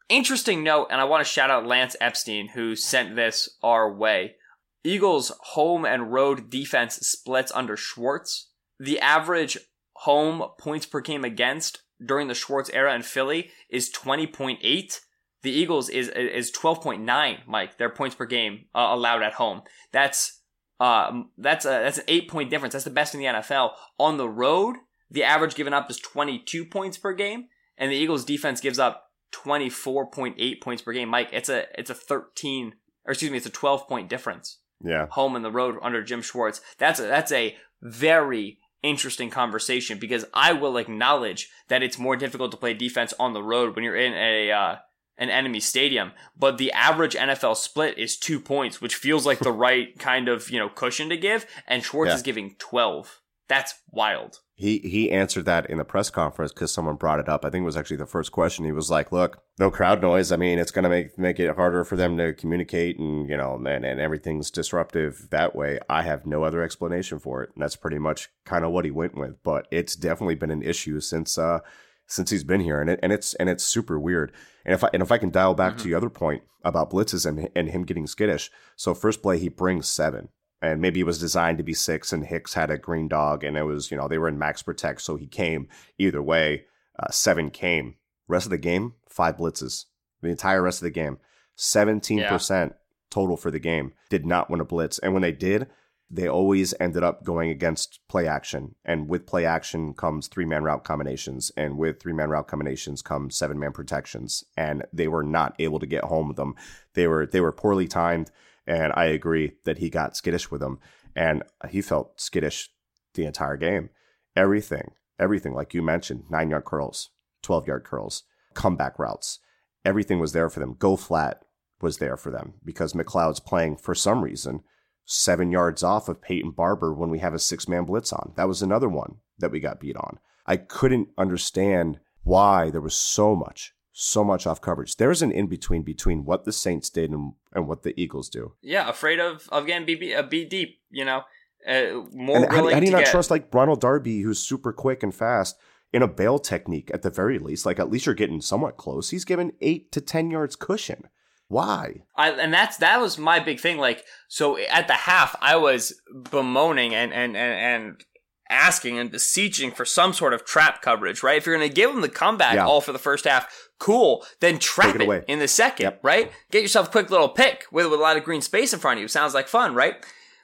Interesting note, and I want to shout out Lance Epstein, who sent this our way. Eagles home and road defense splits under Schwartz. The average home points per game against during the Schwartz era in Philly is 20.8. The Eagles is is 12.9, Mike. Their points per game uh, allowed at home. That's uh that's a that's an 8 point difference. That's the best in the NFL. On the road, the average given up is 22 points per game, and the Eagles defense gives up 24.8 points per game. Mike, it's a it's a 13 or excuse me, it's a 12 point difference. Yeah. Home and the road under Jim Schwartz. That's a that's a very interesting conversation because I will acknowledge that it's more difficult to play defense on the road when you're in a uh, an enemy stadium. But the average NFL split is two points, which feels like the right kind of you know cushion to give. And Schwartz yeah. is giving twelve. That's wild. He he answered that in the press conference because someone brought it up. I think it was actually the first question. He was like, "Look, no crowd noise. I mean, it's gonna make make it harder for them to communicate, and you know, and, and everything's disruptive that way. I have no other explanation for it, and that's pretty much kind of what he went with. But it's definitely been an issue since uh since he's been here, and it and it's and it's super weird. And if I and if I can dial back mm-hmm. to the other point about blitzes and and him getting skittish. So first play he brings seven and maybe it was designed to be six and Hicks had a green dog and it was, you know, they were in max protect. So he came either way. Uh, seven came. Rest of the game, five blitzes. The entire rest of the game, 17% yeah. total for the game. Did not win a blitz. And when they did, they always ended up going against play action. And with play action comes three man route combinations. And with three man route combinations come seven man protections. And they were not able to get home with them. They were they were poorly timed. And I agree that he got skittish with him. And he felt skittish the entire game. Everything, everything, like you mentioned, nine yard curls, 12 yard curls, comeback routes, everything was there for them. Go flat was there for them because McLeod's playing for some reason seven yards off of Peyton Barber when we have a six man blitz on. That was another one that we got beat on. I couldn't understand why there was so much, so much off coverage. There's an in between between what the Saints did and, and what the Eagles do. Yeah, afraid of of getting be, uh, be deep. You know, uh, more and. How, how do you not get... trust like Ronald Darby, who's super quick and fast? In a bail technique, at the very least, like at least you're getting somewhat close. He's given eight to ten yards cushion. Why? I, and that's that was my big thing. Like, so at the half, I was bemoaning and and and, and asking and beseeching for some sort of trap coverage, right? If you're going to give them the comeback yeah. all for the first half, cool. Then trap it, it in the second, yep. right? Get yourself a quick little pick with, with a lot of green space in front of you. Sounds like fun, right?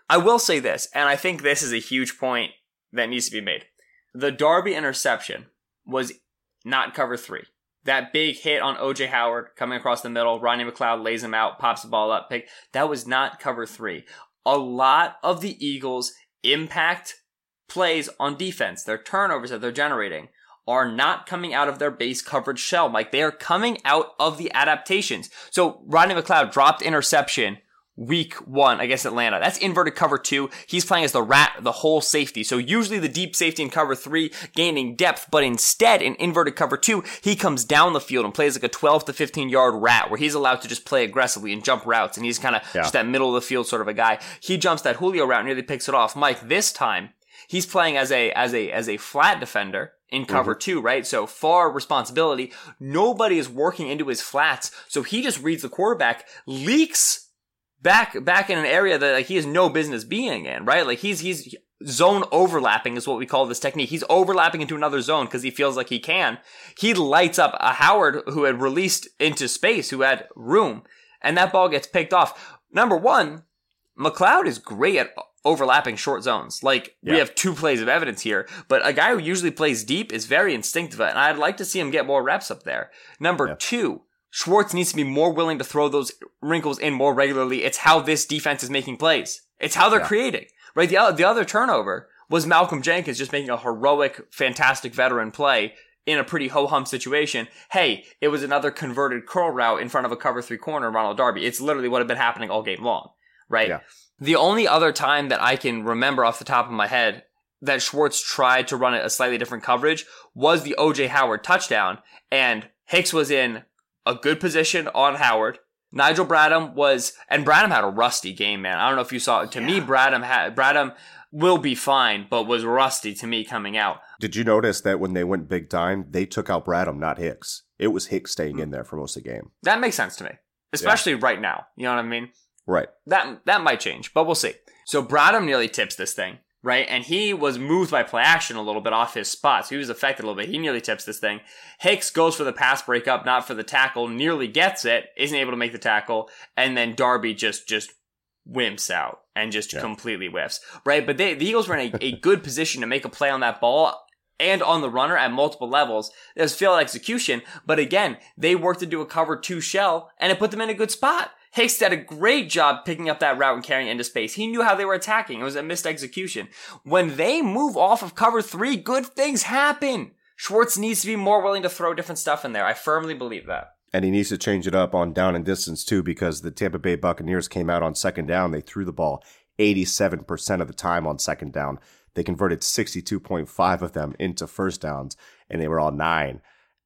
I will say this, and I think this is a huge point that needs to be made. The Darby interception was not cover three. That big hit on OJ Howard coming across the middle, Ronnie McLeod lays him out, pops the ball up, pick. That was not cover three. A lot of the Eagles' impact plays on defense, their turnovers that they're generating, are not coming out of their base coverage shell. Like they are coming out of the adaptations. So Rodney McLeod dropped interception week one against Atlanta. That's inverted cover two. He's playing as the rat, the whole safety. So usually the deep safety in cover three gaining depth, but instead in inverted cover two, he comes down the field and plays like a 12 to 15 yard rat where he's allowed to just play aggressively and jump routes. And he's kind of yeah. just that middle of the field sort of a guy. He jumps that Julio route nearly picks it off. Mike, this time, he's playing as a, as a, as a flat defender in cover mm-hmm. two, right? So far responsibility. Nobody is working into his flats. So he just reads the quarterback, leaks back back in an area that like he has no business being in, right? Like he's he's zone overlapping is what we call this technique. He's overlapping into another zone because he feels like he can. He lights up a Howard who had released into space, who had room, and that ball gets picked off. Number one, McLeod is great at overlapping short zones. Like Yeah. we have two plays of evidence here, but a guy who usually plays deep is very instinctive, and I'd like to see him get more reps up there. Number Yeah. two, Schwartz needs to be more willing to throw those wrinkles in more regularly. It's how this defense is making plays. It's how they're Yeah. creating. Right? The other, the other turnover was Malcolm Jenkins just making a heroic, fantastic veteran play in a pretty ho-hum situation. Hey, it was another converted curl route in front of a cover three corner, Ronald Darby. It's literally what had been happening all game long. Right? Yeah. The only other time that I can remember off the top of my head that Schwartz tried to run a slightly different coverage was the OJ Howard touchdown, and Hicks was in a good position on Howard. Nigel Bradham was, and Bradham had a rusty game, man. I don't know if you saw it. To me, Bradham had, Bradham will be fine, but was rusty to me coming out. Did you notice that when they went big time, they took out Bradham, not Hicks? It was Hicks staying hmm. in there for most of the game. That makes sense to me, especially right now. You know what I mean? Right. that that might change, but we'll see. So Bradham nearly tips this thing, right? And he was moved by play action a little bit off his spot, so he was affected a little bit. He nearly tips this thing. Hicks goes for the pass breakup, not for the tackle, nearly gets it, isn't able to make the tackle, and then Darby just just wimps out and just Yeah. completely whiffs, right? But they, the Eagles were in a, a good position to make a play on that ball and on the runner at multiple levels. It was failed execution, but again, they worked into a cover two shell and it put them in a good spot. Hicks did a great job picking up that route and carrying it into space. He knew how they were attacking. It was a missed execution. When they move off of cover three, good things happen. Schwartz needs to be more willing to throw different stuff in there. I firmly believe that. And he needs to change it up on down and distance too, because the Tampa Bay Buccaneers came out on second down. They threw the ball 87% of the time on second down. They converted 62.5 of them into first downs, and they were all nine,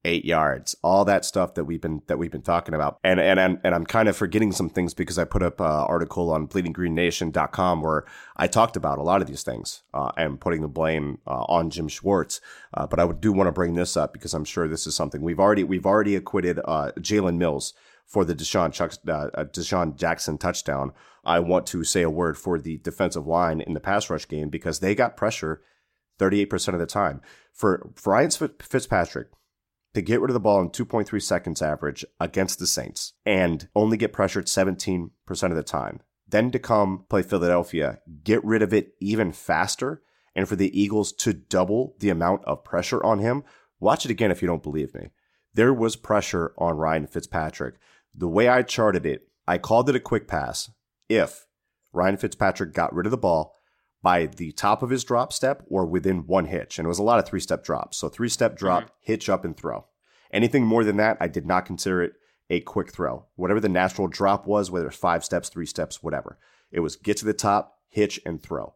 eight yards, all that stuff that we've been that we've been talking about. And and and, and I'm kind of forgetting some things because I put up an article on BleedingGreenNation.com where I talked about a lot of these things uh, and putting the blame uh, on Jim Schwartz. Uh, but I do want to bring this up because I'm sure this is something we've already we've already acquitted uh, Jalen Mills for the DeSean Chuck, uh, uh, DeSean Jackson touchdown. I want to say a word for the defensive line in the pass rush game because they got pressure 38% of the time. For, for Ryan Fitzpatrick to get rid of the ball in 2.3 seconds average against the Saints and only get pressured 17% of the time, then to come play Philadelphia, get rid of it even faster, and for the Eagles to double the amount of pressure on him, watch it again if you don't believe me. There was pressure on Ryan Fitzpatrick. The way I charted it, I called it a quick pass if Ryan Fitzpatrick got rid of the ball by the top of his drop step or within one hitch. And it was a lot of three step drops. So three step drop, mm-hmm. hitch up, and throw. Anything more than that, I did not consider it a quick throw. Whatever the natural drop was, whether it's five steps, three steps, whatever, it was get to the top, hitch, and throw.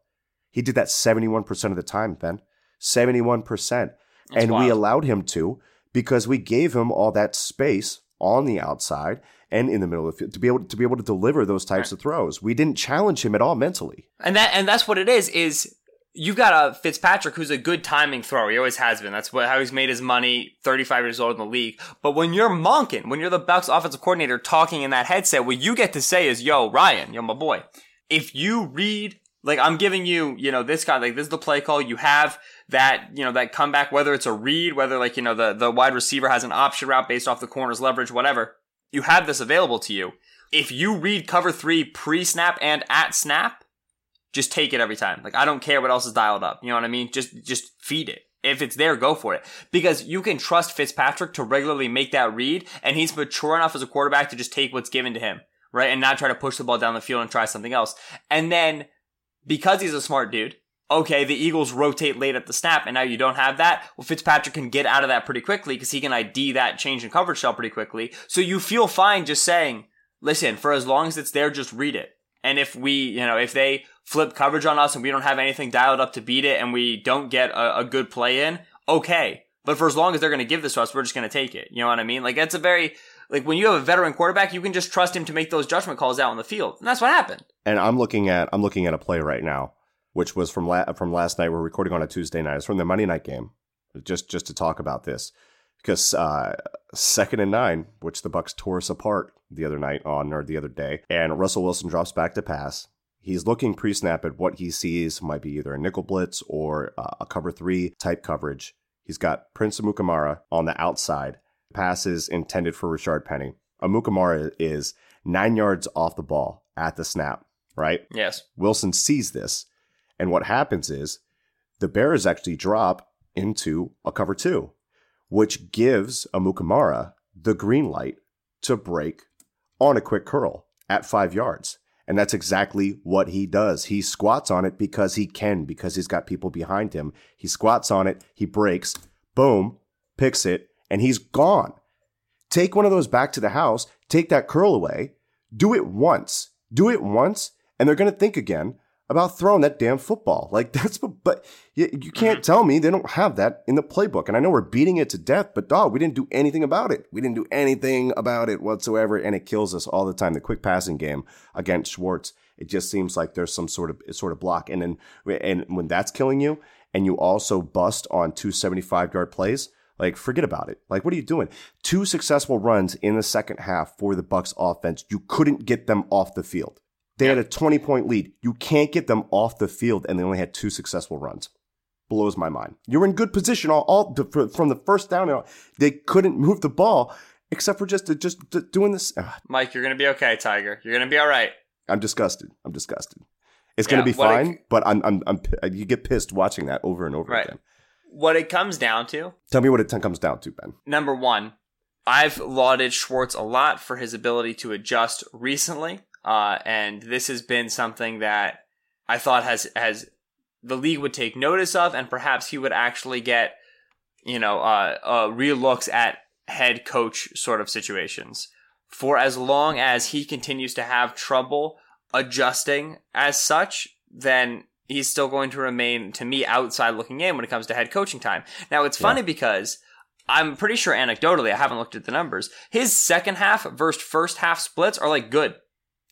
He did that 71% of the time, Ben. 71%. and we allowed him to because we gave him all that space on the outside and in the middle of the field to be able to be able to deliver those types of throws. We didn't challenge him at all mentally. And that and that's what it is. Is you've got a Fitzpatrick who's a good timing thrower. He always has been. That's what how he's made his money. Thirty five years old in the league. But when you're monking, when you're the Bucks offensive coordinator talking in that headset, what you get to say is, "Yo, Ryan, yo, my boy, if you read." Like I'm giving you, you know, this guy, like this is the play call. You have that, you know, that comeback, whether it's a read, whether like, you know, the, the wide receiver has an option route based off the corner's leverage, whatever. You have this available to you. If you read cover three pre snap and at snap, just take it every time. Like I don't care what else is dialed up. You know what I mean? Just just feed it. If it's there, go for it. Because you can trust Fitzpatrick to regularly make that read, and he's mature enough as a quarterback to just take what's given to him, right? And not try to push the ball down the field and try something else. And then because he's a smart dude, okay, the Eagles rotate late at the snap, and now you don't have that. Well, Fitzpatrick can get out of that pretty quickly because he can ID that change in coverage shell pretty quickly. So you feel fine just saying, listen, for as long as it's there, just read it. And if we, you know, if they flip coverage on us and we don't have anything dialed up to beat it and we don't get a, a good play in, okay. But for as long as they're going to give this to us, we're just going to take it. You know what I mean? Like that's a very, like when you have a veteran quarterback, you can just trust him to make those judgment calls out on the field. And that's what happened. And I'm looking at I'm looking at a play right now, which was from la- from last night. We're recording on a Tuesday night. It's from the Monday night game. Just just to talk about this, because uh, second and nine, which the Bucks tore us apart the other night on or the other day, and Russell Wilson drops back to pass. He's looking pre snap at what he sees might be either a nickel blitz or uh, a cover three type coverage. He's got Prince Amukamara on the outside. Passes intended for Rashaad Penny. Amukamara is nine yards off the ball at the snap, right? Yes. Wilson sees this. And what happens is the Bears actually drop into a cover two, which gives Amukamara the green light to break on a quick curl at five yards. And that's exactly what he does. He squats on it because he can, because he's got people behind him. He squats on it, he breaks, boom, picks it, and he's gone. Take one of those back to the house, take that curl away, do it once, do it once, and they're going to think again about throwing that damn football. Like that's, but you, you can't mm-hmm. tell me they don't have that in the playbook. And I know we're beating it to death, but dog, we didn't do anything about it. We didn't do anything about it whatsoever. And it kills us all the time. The quick passing game against Schwartz, it just seems like there's some sort of, sort of block. And then, and when that's killing you and you also bust on two 75 yard plays, like forget about it. Like what are you doing? Two successful runs in the second half for the Bucks offense. You couldn't get them off the field. They had a 20 point lead. You can't get them off the field, and they only had two successful runs. Blows my mind. You're in good position all, all from the first down. They couldn't move the ball except for just just doing this. Mike, you're gonna be okay, Tiger. You're gonna be all right. I'm disgusted. I'm disgusted. It's gonna be fine, it, but I'm, I'm I'm uh, you get pissed watching that over and over right. again. What it comes down to? Tell me what it comes down to, Ben. Number one, I've lauded Schwartz a lot for his ability to adjust recently. Uh, and this has been something that I thought has has the league would take notice of, and perhaps he would actually get, you know, uh, uh, real looks at head coach sort of situations. For as long as he continues to have trouble adjusting as such, then he's still going to remain, to me, outside looking in when it comes to head coaching time. Now, it's funny yeah. because I'm pretty sure anecdotally, I haven't looked at the numbers. His second half versus first half splits are like good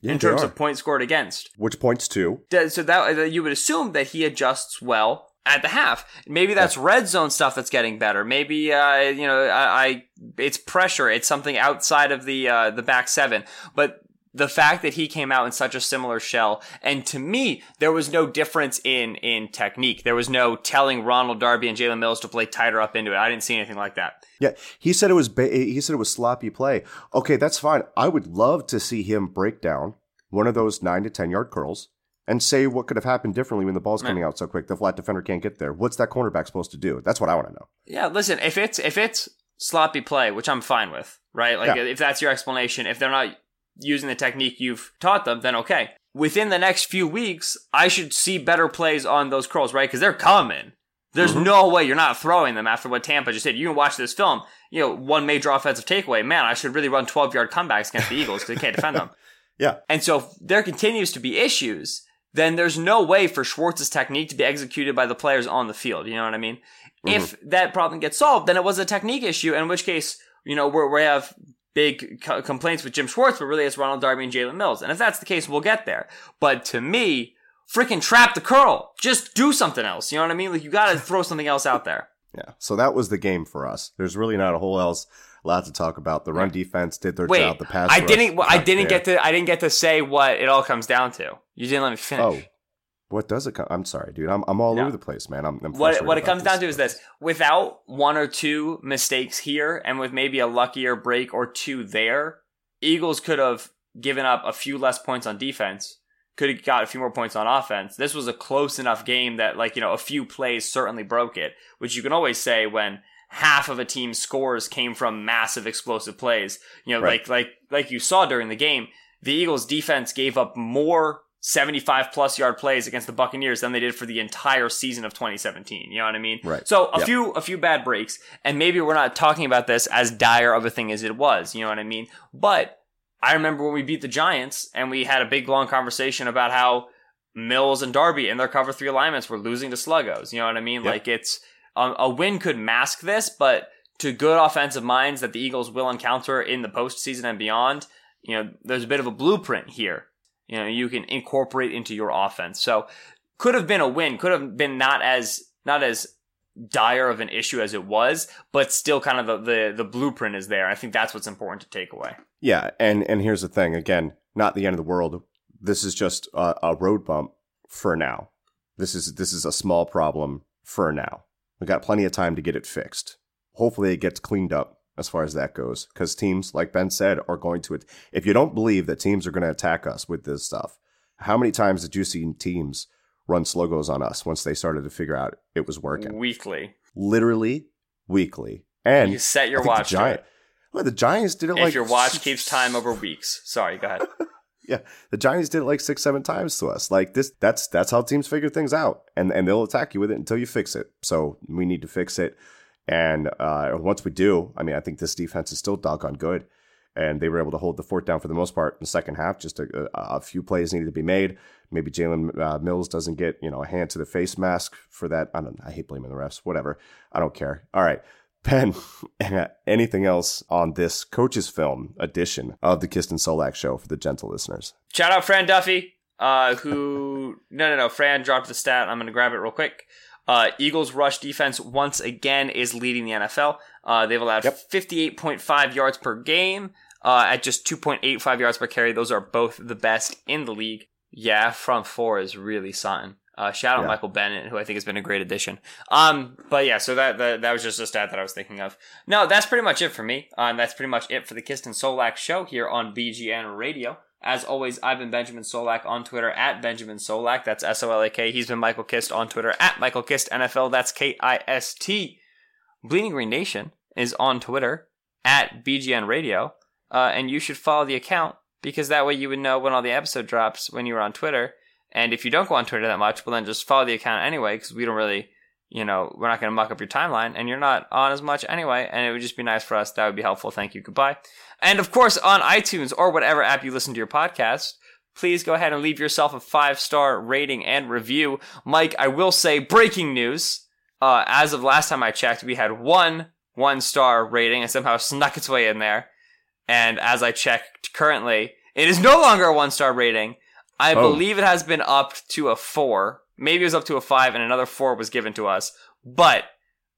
yeah, in terms of points scored against. Which points to? So that you would assume that he adjusts well at the half. Maybe that's yeah. red zone stuff that's getting better. Maybe uh, you know I, I, it's pressure. It's something outside of the uh, the back seven. But the fact that he came out in such a similar shell, and to me, there was no difference in in technique. There was no telling Ronald Darby and Jalen Mills to play tighter up into it. I didn't see anything like that. Yeah, he said it was ba- he said it was sloppy play. Okay, that's fine. I would love to see him break down one of those nine to ten yard curls and say what could have happened differently when the ball's coming out so quick. The flat defender can't get there. What's that cornerback supposed to do? That's what I want to know. Yeah, listen, if it's if it's sloppy play, which I'm fine with, right? Like yeah. if that's your explanation, if they're not using the technique you've taught them, then okay. Within the next few weeks, I should see better plays on those curls, right? Because they're coming. There's mm-hmm. no way you're not throwing them after what Tampa just did. You can watch this film. You know, one major offensive takeaway. Man, I should really run 12 yard comebacks against the Eagles because they can't defend them. Yeah. And so if there continues to be issues, then there's no way for Schwartz's technique to be executed by the players on the field. You know what I mean? Mm-hmm. If that problem gets solved, then it was a technique issue, in which case, you know, we we have big co- complaints with Jim Schwartz, but really it's Ronald Darby and Jalen Mills. And if that's the case, we'll get there. But to me, freaking trap the curl. Just do something else. You know what I mean? Like you got to throw something else out there. Yeah. So that was the game for us. There's really not a whole else lot to talk about. The run defense did their Wait, job. The pass. I didn't. I didn't there. get to. I didn't get to say what it all comes down to. You didn't let me finish. Oh, what does it come? I'm sorry, dude. I'm, I'm all no. over the place, man. I'm, I'm what what it comes down to is this: without one or two mistakes here, and with maybe a luckier break or two there, Eagles could have given up a few less points on defense. Could have got a few more points on offense. This was a close enough game that, like, you know, a few plays certainly broke it, which you can always say when half of a team's scores came from massive explosive plays. You know, right. like like like you saw during the game, the Eagles defense gave up more 75 plus yard plays against the Buccaneers than they did for the entire season of 2017. You know what I mean? Right. So a yep. few a few bad breaks, and maybe we're not talking about this as dire of a thing as it was. You know what I mean? But I remember when we beat the Giants and we had a big long conversation about how Mills and Darby and their cover three alignments were losing to sluggos. You know what I mean? Yep. Like it's um, a win could mask this, but to good offensive minds that the Eagles will encounter in the postseason and beyond, you know, there's a bit of a blueprint here. You know, you can incorporate into your offense. So could have been a win, could have been not as not as dire of an issue as it was, but still kind of the, the, the blueprint is there. I think that's what's important to take away. Yeah, and and here's the thing again, not the end of the world. this is just a, a road bump for now. This is this is a small problem for now. We got plenty of time to get it fixed. Hopefully, it gets cleaned up as far as that goes. Because teams, like Ben said, are going to. If you don't believe that teams are going to attack us with this stuff, how many times did you see teams run sluggos on us once they started to figure out it was working? Weekly. Literally weekly. And You set your watch The, Giant, well, the Giants did it If like your watch keeps time over weeks. Sorry, go ahead. yeah, the Giants did it like six, seven times to us. Like this, that's that's how teams figure things out, and and they'll attack you with it until you fix it. So we need to fix it, and uh, once we do, I mean, I think this defense is still doggone good, and they were able to hold the fort down for the most part in the second half. Just a, a, few plays needed to be made. Maybe Jalen uh, Mills doesn't get you know a hand to the face mask for that. I don't. I hate blaming the refs. Whatever. I don't care. All right. Ben, anything else on this coach's film edition of the Kisten Solak show for the gentle listeners? Shout out Fran Duffy, uh, who no no no Fran dropped the stat. I'm gonna grab it real quick. Uh, Eagles rush defense once again is leading the NFL. Uh, they've allowed Yep. 58.5 yards per game uh, at just 2.85 yards per carry. Those are both the best in the league. Yeah, front four is really something. Uh, shout out Yeah. Michael Bennett, who I think has been a great addition. Um, but yeah, so that, that that was just a stat that I was thinking of. No, that's pretty much it for me. Um, that's pretty much it for the Kisten Solak show here on BGN Radio. As always, I've been Benjamin Solak on Twitter at Benjamin Solak. That's S O L A K. He's been Michael Kist on Twitter at Michael Kist NFL. That's K I S T. Bleeding Green Nation is on Twitter at BGN Radio. Uh, and you should follow the account because that way you would know when all the episode drops when you were on Twitter. And if you don't go on Twitter that much, well, then just follow the account anyway because we don't really, you know, we're not going to muck up your timeline and you're not on as much anyway. And it would just be nice for us. That would be helpful. Thank you. Goodbye. And of course, on iTunes or whatever app you listen to your podcast, please go ahead and leave yourself a five star rating and review. Mike, I will say breaking news. Uh, as of last time I checked, we had one one star rating and somehow snuck its way in there. And as I checked currently, it is no longer a one star rating. I Oh. believe it has been upped to a four. Maybe it was up to a five and another four was given to us. But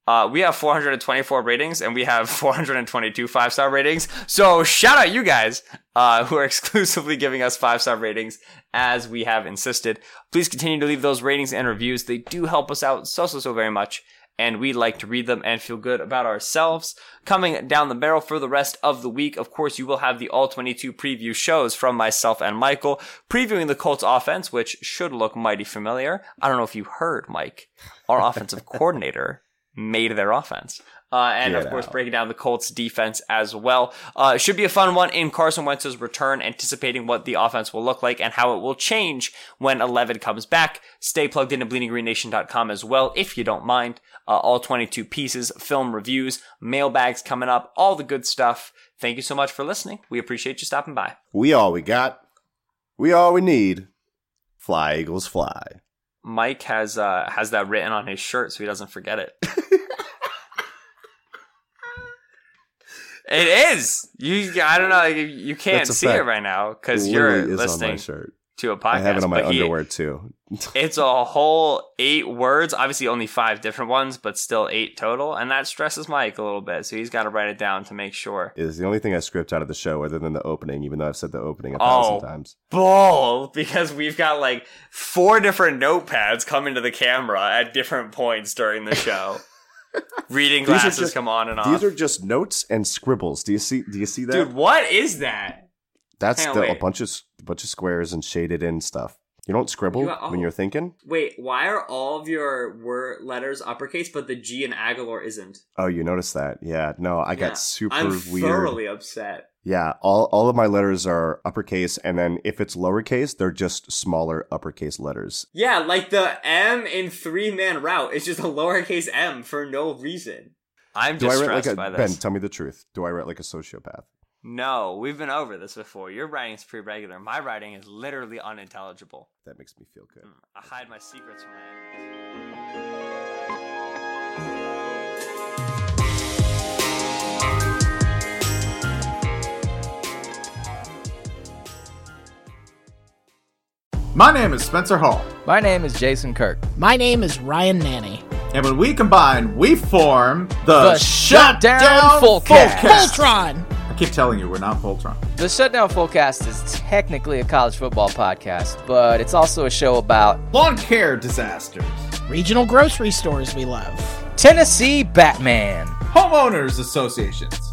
uh, we have 424 ratings and we have 422 five star ratings. So shout out you guys uh, who are exclusively giving us five star ratings as we have insisted. Please continue to leave those ratings and reviews. They do help us out so, so, so very much. And we like to read them and feel good about ourselves. Coming down the barrel for the rest of the week, of course, you will have the All 22 preview shows from myself and Michael, previewing the Colts offense, which should look mighty familiar. I don't know if you heard, Mike. Our offensive coordinator made their offense. Uh, and of course, out. breaking down the Colts defense as well. Uh, should be a fun one in Carson Wentz's return, anticipating what the offense will look like and how it will change when 11 comes back. Stay plugged into bleedinggreennation.com as well, if you don't mind. Uh, all 22 pieces, film reviews, mailbags coming up, all the good stuff. Thank you so much for listening. We appreciate you stopping by. We all we got. We all we need. Fly Eagles fly. Mike has uh, has that written on his shirt so he doesn't forget it. it is. You I don't know. You, you can't see it right now because you're literally is on my listening to a podcast. I have it on my but he- underwear too. it's a whole eight words. Obviously, only five different ones, but still eight total, and that stresses Mike a little bit. So he's got to write it down to make sure. Is the only thing I script out of the show other than the opening, even though I've said the opening a Oh. thousand times. Bull, because we've got like four different notepads coming to the camera at different points during the show. Reading glasses just- come on and off. These are just notes and scribbles. Do you see? Do you see that? Dude, what is that? That's the, a bunch of s- bunch of squares and shaded in stuff. You don't scribble You got- oh. when you're thinking. Wait, why are all of your word letters uppercase, but the G in Agholor isn't? Oh, you noticed that? Yeah. No, I Yeah, got super weird. I'm weird. thoroughly upset. Yeah, all all of my letters are uppercase, and then if it's lowercase, they're just smaller uppercase letters. Yeah, like the M in Three Man Route is just a lowercase m for no reason. I'm Do just I write stressed like a by Ben? Tell me the truth. Do I write like a sociopath? No, we've been over this before. Your writing is pretty regular. My writing is literally unintelligible. That makes me feel good. Mm, I hide my secrets from my enemies. My name is Spencer Hall, My name is Jason Kirk. My name is Ryan Nanni. and when we combine, we form the, The Shutdown Fullcast. Voltron! I keep telling you, we're not Voltron. The Shutdown Fullcast is technically a college football podcast, but it's also a show about lawn care disasters, regional grocery stores we love, Tennessee Batman, homeowners associations